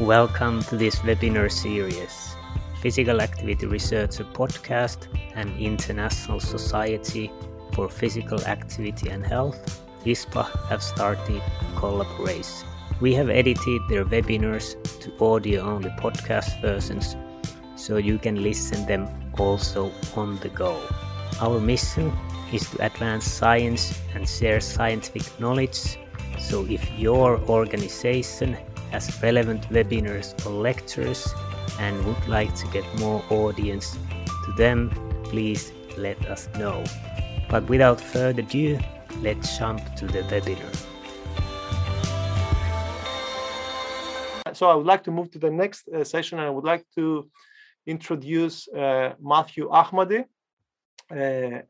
Welcome to this webinar series. Physical Activity Researcher podcast and International Society for Physical Activity and Health, ISPA, have started a collaboration. We have edited their webinars to audio only podcast versions so you can listen them also on the go. Our mission is to advance science and share scientific knowledge. So if your organization has relevant webinars or lectures and would like to get more audience to them, please let us know. But without further ado, let's jump to the webinar. So I would like to move to the next uh, session and I would like to introduce uh, Matthew Ahmadi, uh,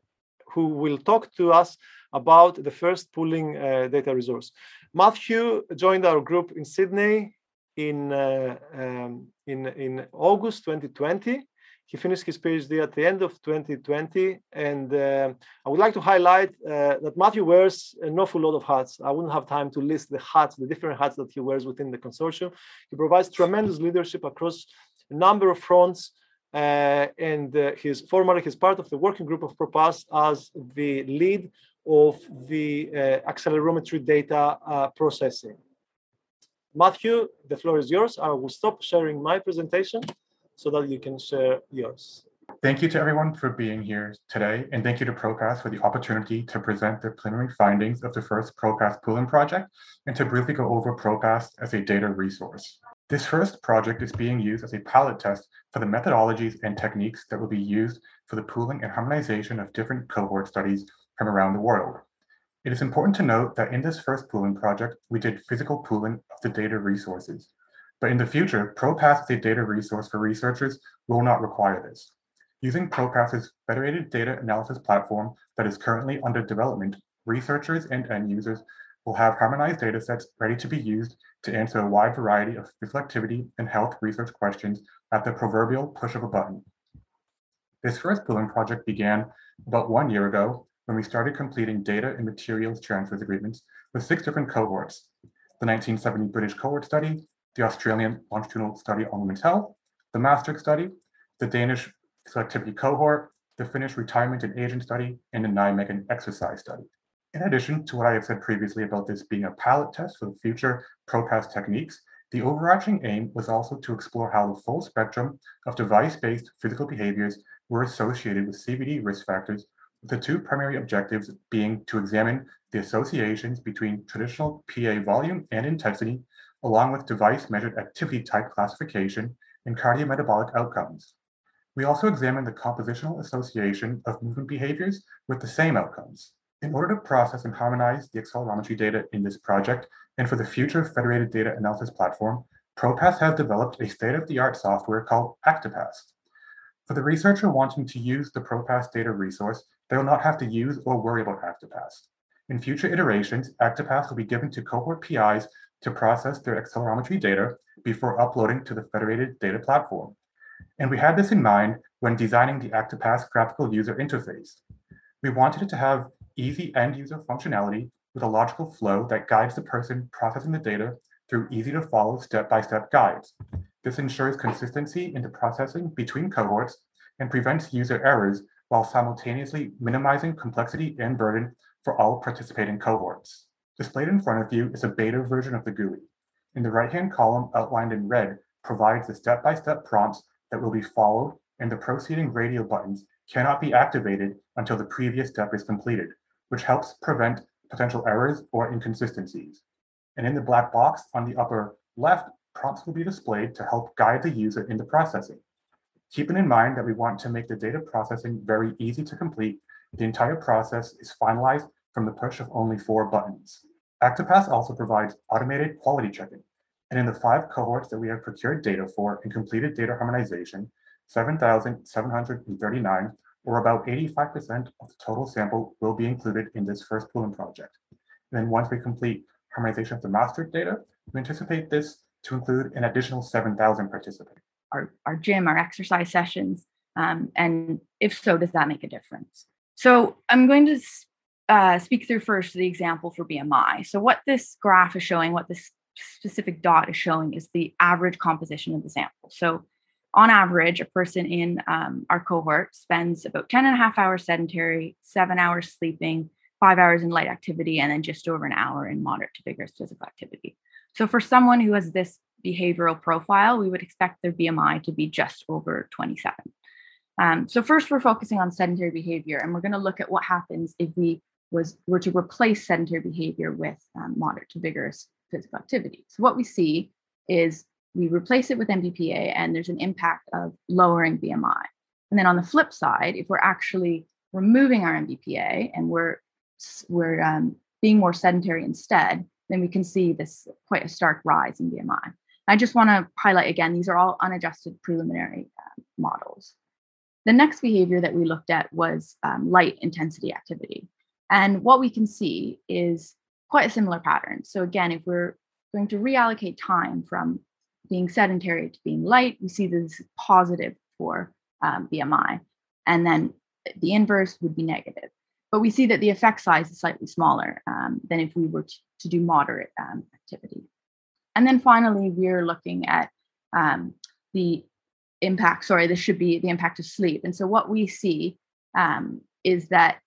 who will talk to us about the first pooling uh, data resource. Matthew joined our group in Sydney in, uh, um, in, in August 2020. He finished his PhD at the end of 2020. And uh, I would like to highlight uh, that Matthew wears an awful lot of hats. I wouldn't have time to list the hats, the different hats that he wears within the consortium. He provides tremendous leadership across a number of fronts. Uh, and uh, he's formerly he's part of the working group of ProPass as the lead of the uh, accelerometry data uh, processing. Matthew, the floor is yours. I will stop sharing my presentation so that you can share yours. Thank you to everyone for being here today, and thank you to ProPass for the opportunity to present the preliminary findings of the first ProPass pooling project and to briefly go over ProPass as a data resource. This first project is being used as a pilot test for the methodologies and techniques that will be used for the pooling and harmonization of different cohort studies from around the world. It is important to note that in this first pooling project, we did physical pooling of the data resources. But in the future, ProPass as a data resource for researchers will not require this. Using ProPass's federated data analysis platform that is currently under development, researchers and end users will have harmonized datasets ready to be used to answer a wide variety of physical activity and health research questions at the proverbial push of a button. This first pooling project began about one year ago when we started completing data and materials transfers agreements with six different cohorts, the 1970 British cohort study, the Australian longitudinal study on women's health, the Maastricht study, the Danish selectivity cohort, the Finnish retirement and aging study, and the Nijmegen exercise study. In addition to what I have said previously about this being a pilot test for the future ProPass techniques, the overarching aim was also to explore how the full spectrum of device-based physical behaviors were associated with CVD risk factors the two primary objectives being to examine the associations between traditional PA volume and intensity, along with device-measured activity type classification and cardiometabolic outcomes. We also examined the compositional association of movement behaviors with the same outcomes. In order to process and harmonize the accelerometry data in this project and for the future federated data analysis platform, ProPass has developed a state-of-the-art software called ActiPass. For the researcher wanting to use the ProPass data resource, they will not have to use or worry about ActiPass. In future iterations, ActiPass will be given to cohort PIs to process their accelerometry data before uploading to the federated data platform. And we had this in mind when designing the ActiPass graphical user interface. We wanted it to have easy end user functionality with a logical flow that guides the person processing the data through easy to follow step by step guides. This ensures consistency in the processing between cohorts and prevents user errors while simultaneously minimizing complexity and burden for all participating cohorts. Displayed in front of you is a beta version of the GUI. In the right-hand column outlined in red provides the step-by-step prompts that will be followed and the proceeding radio buttons cannot be activated until the previous step is completed, which helps prevent potential errors or inconsistencies. And in the black box on the upper left, prompts will be displayed to help guide the user in the processing. Keeping in mind that we want to make the data processing very easy to complete, the entire process is finalized from the push of only four buttons. ActiPass also provides automated quality checking. And in the five cohorts that we have procured data for and completed data harmonization, 7,739, or about 85% of the total sample will be included in this first pooling project. And then once we complete harmonization of the master data, we anticipate this to include an additional 7,000 participants our, our gym, our exercise sessions? Um, and if so, does that make a difference? So I'm going to uh, speak through first the example for BMI. So what this graph is showing, what this specific dot is showing is the average composition of the sample. So on average, a person in um, our cohort spends about 10 and a half hours sedentary, seven hours sleeping, five hours in light activity, and then just over an hour in moderate to vigorous physical activity. So for someone who has this behavioral profile, we would expect their BMI to be just over 27. Um, so first, we're focusing on sedentary behavior, and we're going to look at what happens if we was were to replace sedentary behavior with um, moderate to vigorous physical activity. So what we see is we replace it with MVPA, and there's an impact of lowering BMI. And then on the flip side, if we're actually removing our MVPA and we're we're um, being more sedentary instead, then we can see this quite a stark rise in BMI. I just want to highlight again, these are all unadjusted preliminary uh, models. The next behavior that we looked at was um, light intensity activity. And what we can see is quite a similar pattern. So again, if we're going to reallocate time from being sedentary to being light, we see this is positive for um, BMI. And then the inverse would be negative. But we see that the effect size is slightly smaller um, than if we were to, to do moderate um, activity. And then finally, we're looking at um, the impact, sorry, this should be the impact of sleep. And so what we see um, is that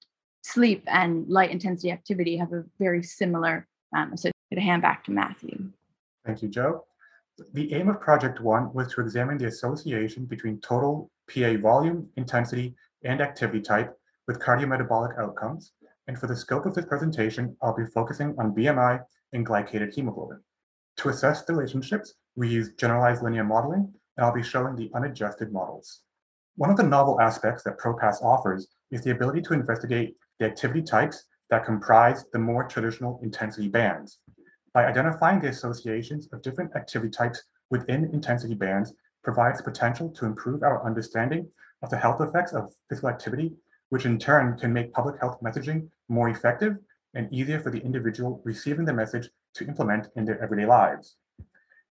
sleep and light intensity activity have a very similar, um, so to hand back to Matthew. Thank you, Joe. The aim of Project One was to examine the association between total PA volume, intensity, and activity type with cardiometabolic outcomes. And for the scope of this presentation, I'll be focusing on BMI and glycated hemoglobin. To assess the relationships, we use generalized linear modeling, and I'll be showing the unadjusted models. One of the novel aspects that ProPass offers is the ability to investigate the activity types that comprise the more traditional intensity bands. By identifying the associations of different activity types within intensity bands provides potential to improve our understanding of the health effects of physical activity, which in turn can make public health messaging more effective and easier for the individual receiving the message to implement in their everyday lives.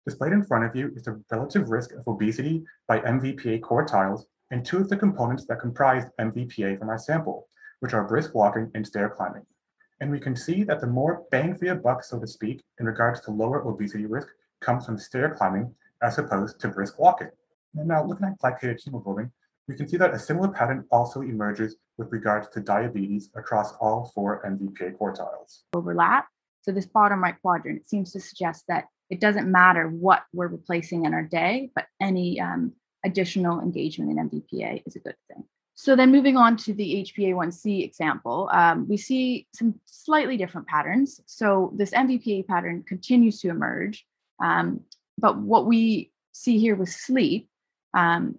Displayed in front of you is the relative risk of obesity by MVPA quartiles and two of the components that comprise MVPA from our sample, which are brisk walking and stair climbing. And we can see that the more bang for your buck, so to speak, in regards to lower obesity risk comes from stair climbing as opposed to brisk walking. And now looking at glycated hemoglobin, we can see that a similar pattern also emerges with regards to diabetes across all four MVPA quartiles. Overlap. So this bottom right quadrant it seems to suggest that it doesn't matter what we're replacing in our day, but any um, additional engagement in MVPA is a good thing. So then moving on to the HbA1c example, um, we see some slightly different patterns. So this MVPA pattern continues to emerge, um, but what we see here with sleep, um,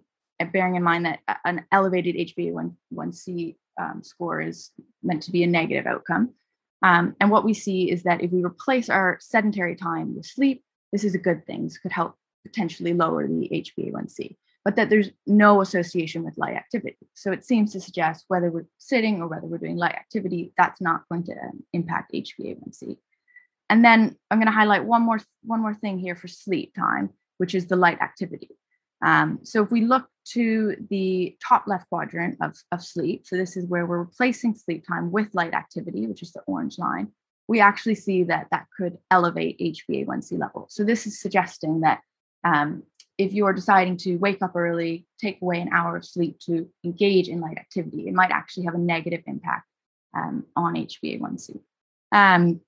bearing in mind that an elevated HbA1c um, score is meant to be a negative outcome. Um, and what we see is that if we replace our sedentary time with sleep, this is a good thing. This could help potentially lower the HbA1c but that there's no association with light activity. So it seems to suggest whether we're sitting or whether we're doing light activity, that's not going to um, impact HbA1c. And then I'm going to highlight one more one more thing here for sleep time, which is the light activity. Um, so if we look to the top left quadrant of, of sleep, so this is where we're replacing sleep time with light activity, which is the orange line, we actually see that that could elevate HbA1c level. So this is suggesting that um, if you're deciding to wake up early, take away an hour of sleep to engage in light activity, it might actually have a negative impact um, on HbA1c. Um,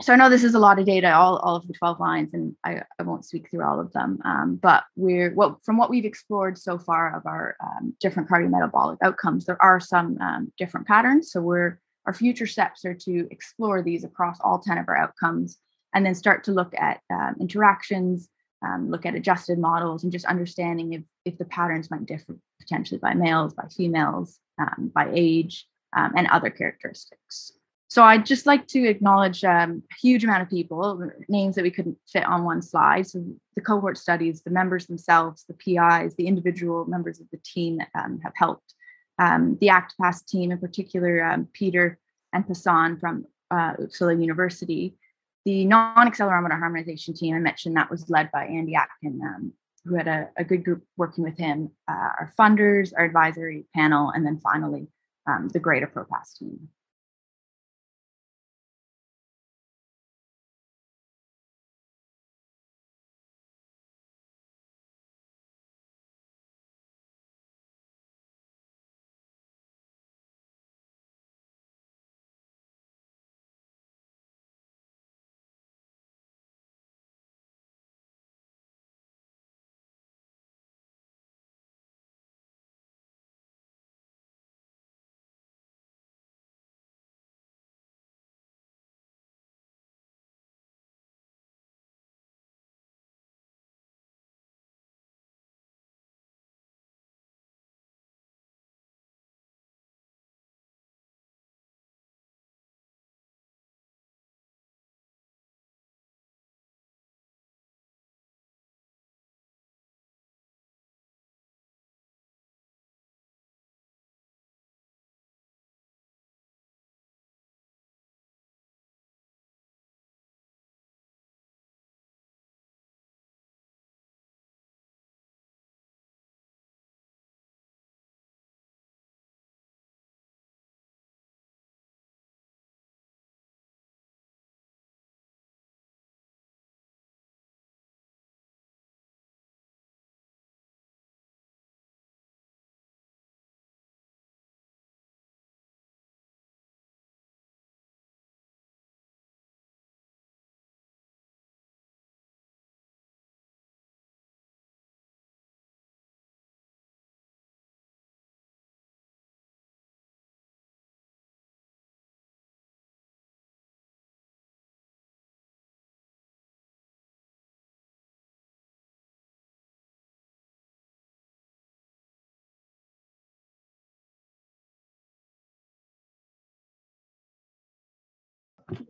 so I know this is a lot of data, all, all of the 12 lines, and I, I won't speak through all of them. Um, but we're well, from what we've explored so far of our um, different cardiometabolic outcomes, there are some um, different patterns. So we're our future steps are to explore these across all 10 of our outcomes and then start to look at um, interactions um, look at adjusted models and just understanding if, if the patterns might differ potentially by males, by females, um, by age, and other characteristics. So I'd just like to acknowledge um, a huge amount of people, names that we couldn't fit on one slide. So the cohort studies, the members themselves, the PIs, the individual members of the team that um, have helped. Um, the ActiPass team, in particular, Peter and Pasan from uh, Uppsala University, the non-accelerometer harmonization team, I mentioned that was led by Andy Atkin, um, who had a, a, good group working with him, uh, our funders, our advisory panel, and then finally um, the greater ProPass team.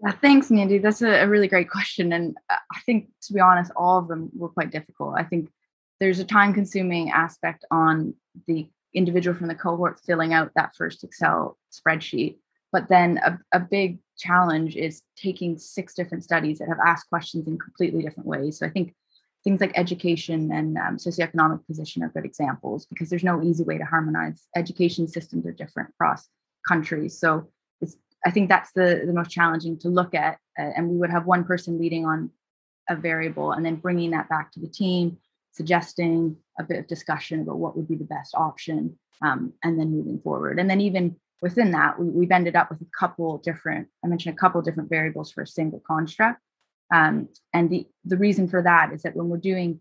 Yeah, thanks, Manny. That's a, a, really great question. And uh, I think, to be honest, all of them were quite difficult. I think there's a time consuming aspect on the individual from the cohort filling out that first Excel spreadsheet. But then a, a big challenge is taking six different studies that have asked questions in completely different ways. So I think things like education and um, socioeconomic position are good examples because there's no easy way to harmonize. Education systems are different across countries. So I think that's the, the most challenging to look at. Uh, and we would have one person leading on a variable and then bringing that back to the team, suggesting a bit of discussion about what would be the best option, um, and then moving forward. And then even within that, we, have ended up with a couple different, I mentioned a couple different variables for a single construct. Um, and the, the reason for that is that when we're doing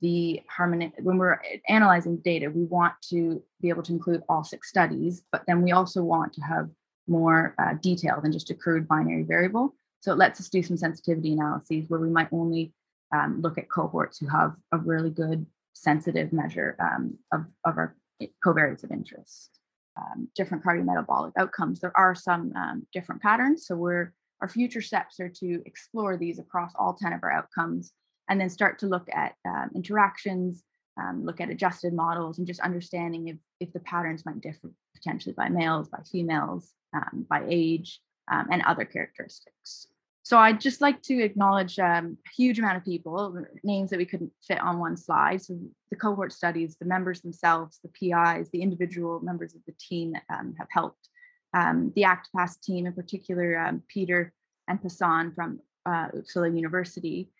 the harmony, when we're analyzing data, we want to be able to include all six studies, but then we also want to have more uh, detail than just a crude binary variable. So it lets us do some sensitivity analyses where we might only um, look at cohorts who have a really good sensitive measure um, of, of our covariates of interest. Um, different cardiometabolic outcomes. There are some um, different patterns. So we're our future steps are to explore these across all 10 of our outcomes and then start to look at um, interactions, um, look at adjusted models and just understanding if, if the patterns might differ potentially by males, by females, um, by age, um, and other characteristics. So I'd just like to acknowledge um, a huge amount of people, names that we couldn't fit on one slide. So the cohort studies, the members themselves, the PIs, the individual members of the team that um, have helped. Um, the ActiPass team, in particular, um, Peter and Pasan from uh, Uppsala University.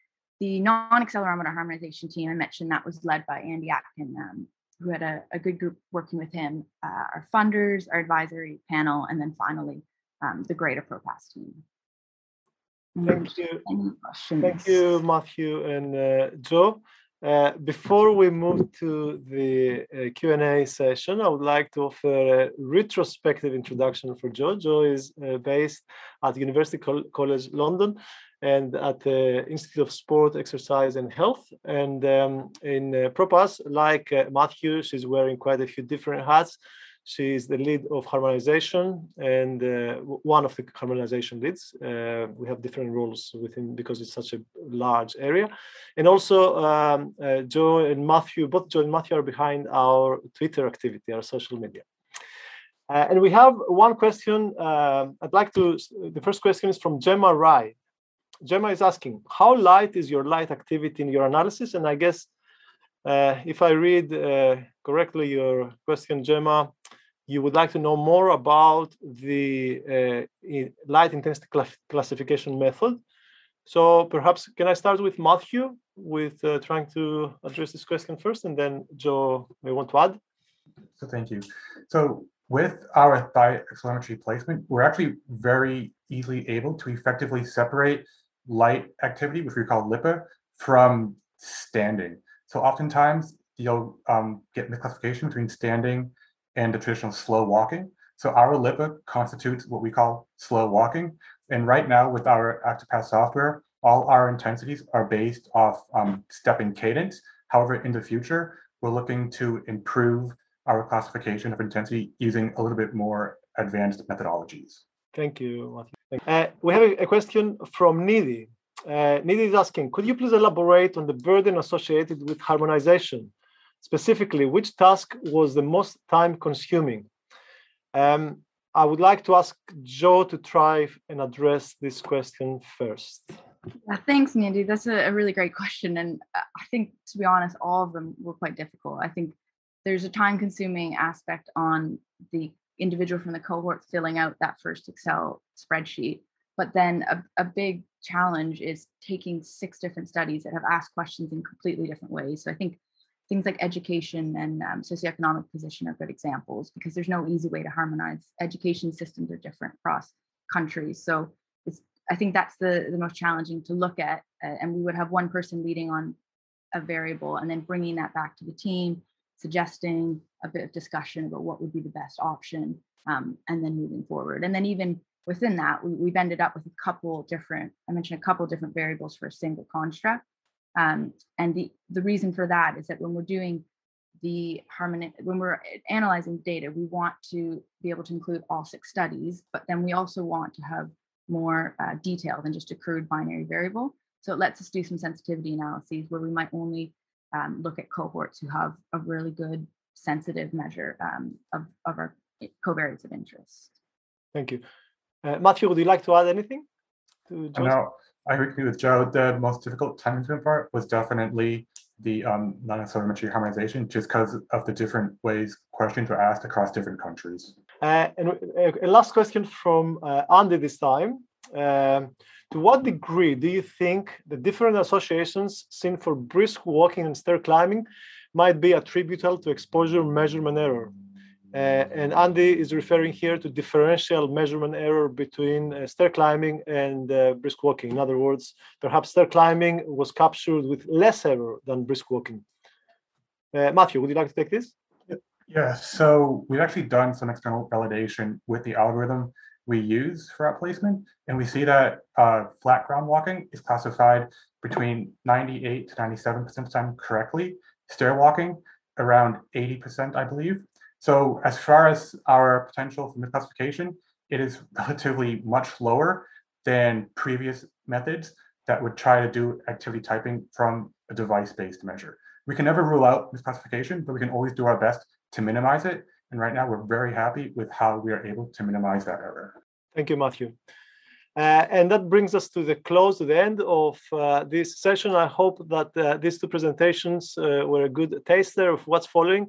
The non-accelerometer harmonization team, I mentioned that was led by Andy Atkin, who had a, a, good group working with him, uh, our funders, our advisory panel, and then finally um, the greater ProPass team. Thank you. Thank you, Matthew and uh, Joe. Uh, before we move to the uh, Q&A session, I would like to offer a retrospective introduction for Joe. Joe is uh, based at University College London and at the Institute of Sport, Exercise and Health. And um, in uh, ProPass, like uh, Matthew, she's wearing quite a few different hats. She's the lead of harmonization and uh, one of the harmonization leads. Uh, we have different roles within because it's such a large area. And also, um, uh, Joe and Matthew, both Joe and Matthew are behind our Twitter activity, our social media. Uh, and we have one question. Uh, I'd like to. The first question is from Gemma Rai. Gemma is asking, how light is your light activity in your analysis? And I guess uh, if I read uh, correctly your question, Gemma, you would like to know more about the uh, light intensity cl classification method. So perhaps can I start with Matthew with uh, trying to address this question first, and then Joe may want to add. So thank you. So with our thigh accelerometry placement, we're actually very easily able to effectively separate light activity, which we call LIPA, from standing. So oftentimes you'll um, get misclassification between standing and the traditional slow walking. So our LIPA constitutes what we call slow walking. And right now with our ActiPass software, all our intensities are based off um, stepping cadence. However, in the future, we're looking to improve our classification of intensity using a little bit more advanced methodologies. Thank you, Matthew. Uh, we have a, question from Nidhi. Uh, Nidhi is asking, could you please elaborate on the burden associated with harmonization? Specifically, which task was the most time consuming? Um, I would like to ask Joe to try and address this question first. Yeah, thanks, Manny. That's a, a, really great question. And uh, I think, to be honest, all of them were quite difficult. I think there's a time consuming aspect on the individual from the cohort filling out that first Excel spreadsheet. But then a, a big challenge is taking six different studies that have asked questions in completely different ways. So I think things like education and um, socioeconomic position are good examples because there's no easy way to harmonize. Education systems are different across countries. So it's, I think that's the, the most challenging to look at. Uh, and we would have one person leading on a variable and then bringing that back to the team, suggesting a bit of discussion about what would be the best option um, and then moving forward. And then even within that, we, have ended up with a couple different, I mentioned a couple different variables for a single construct. Um, and the, the reason for that is that when we're doing the harmony, when we're analyzing data, we want to be able to include all six studies, but then we also want to have more uh, detailed than just a crude binary variable. So it lets us do some sensitivity analyses where we might only um, look at cohorts who have a really good sensitive measure um, of, of our covariates of interest. Thank you. Uh, Matthew, would you like to add anything? To no, I agree with Joe. The most difficult time management part was definitely the um, non-accelerometry harmonization, just because of the different ways questions were asked across different countries. Uh, and a last question from uh, Andy this time. Um, to what degree do you think the different associations seen for brisk walking and stair climbing might be attributable to exposure measurement error? Uh, and Andy is referring here to differential measurement error between uh, stair climbing and uh, brisk walking. In other words, perhaps stair climbing was captured with less error than brisk walking. Matthew, would you like to take this? Yeah, so we've actually done some external validation with the algorithm we use for outplacement, and we see that uh, flat ground walking is classified between 98 to 97% of the time correctly, stair walking around 80%, I believe, so as far as our potential for misclassification, it is relatively much lower than previous methods that would try to do activity typing from a device-based measure. We can never rule out misclassification, but we can always do our best to minimize it. And right now, we're very happy with how we are able to minimize that error. Thank you, Matthew. Uh, and that brings us to the close, to the end of uh, this session. I hope that uh, these two presentations uh, were a good taster of what's following.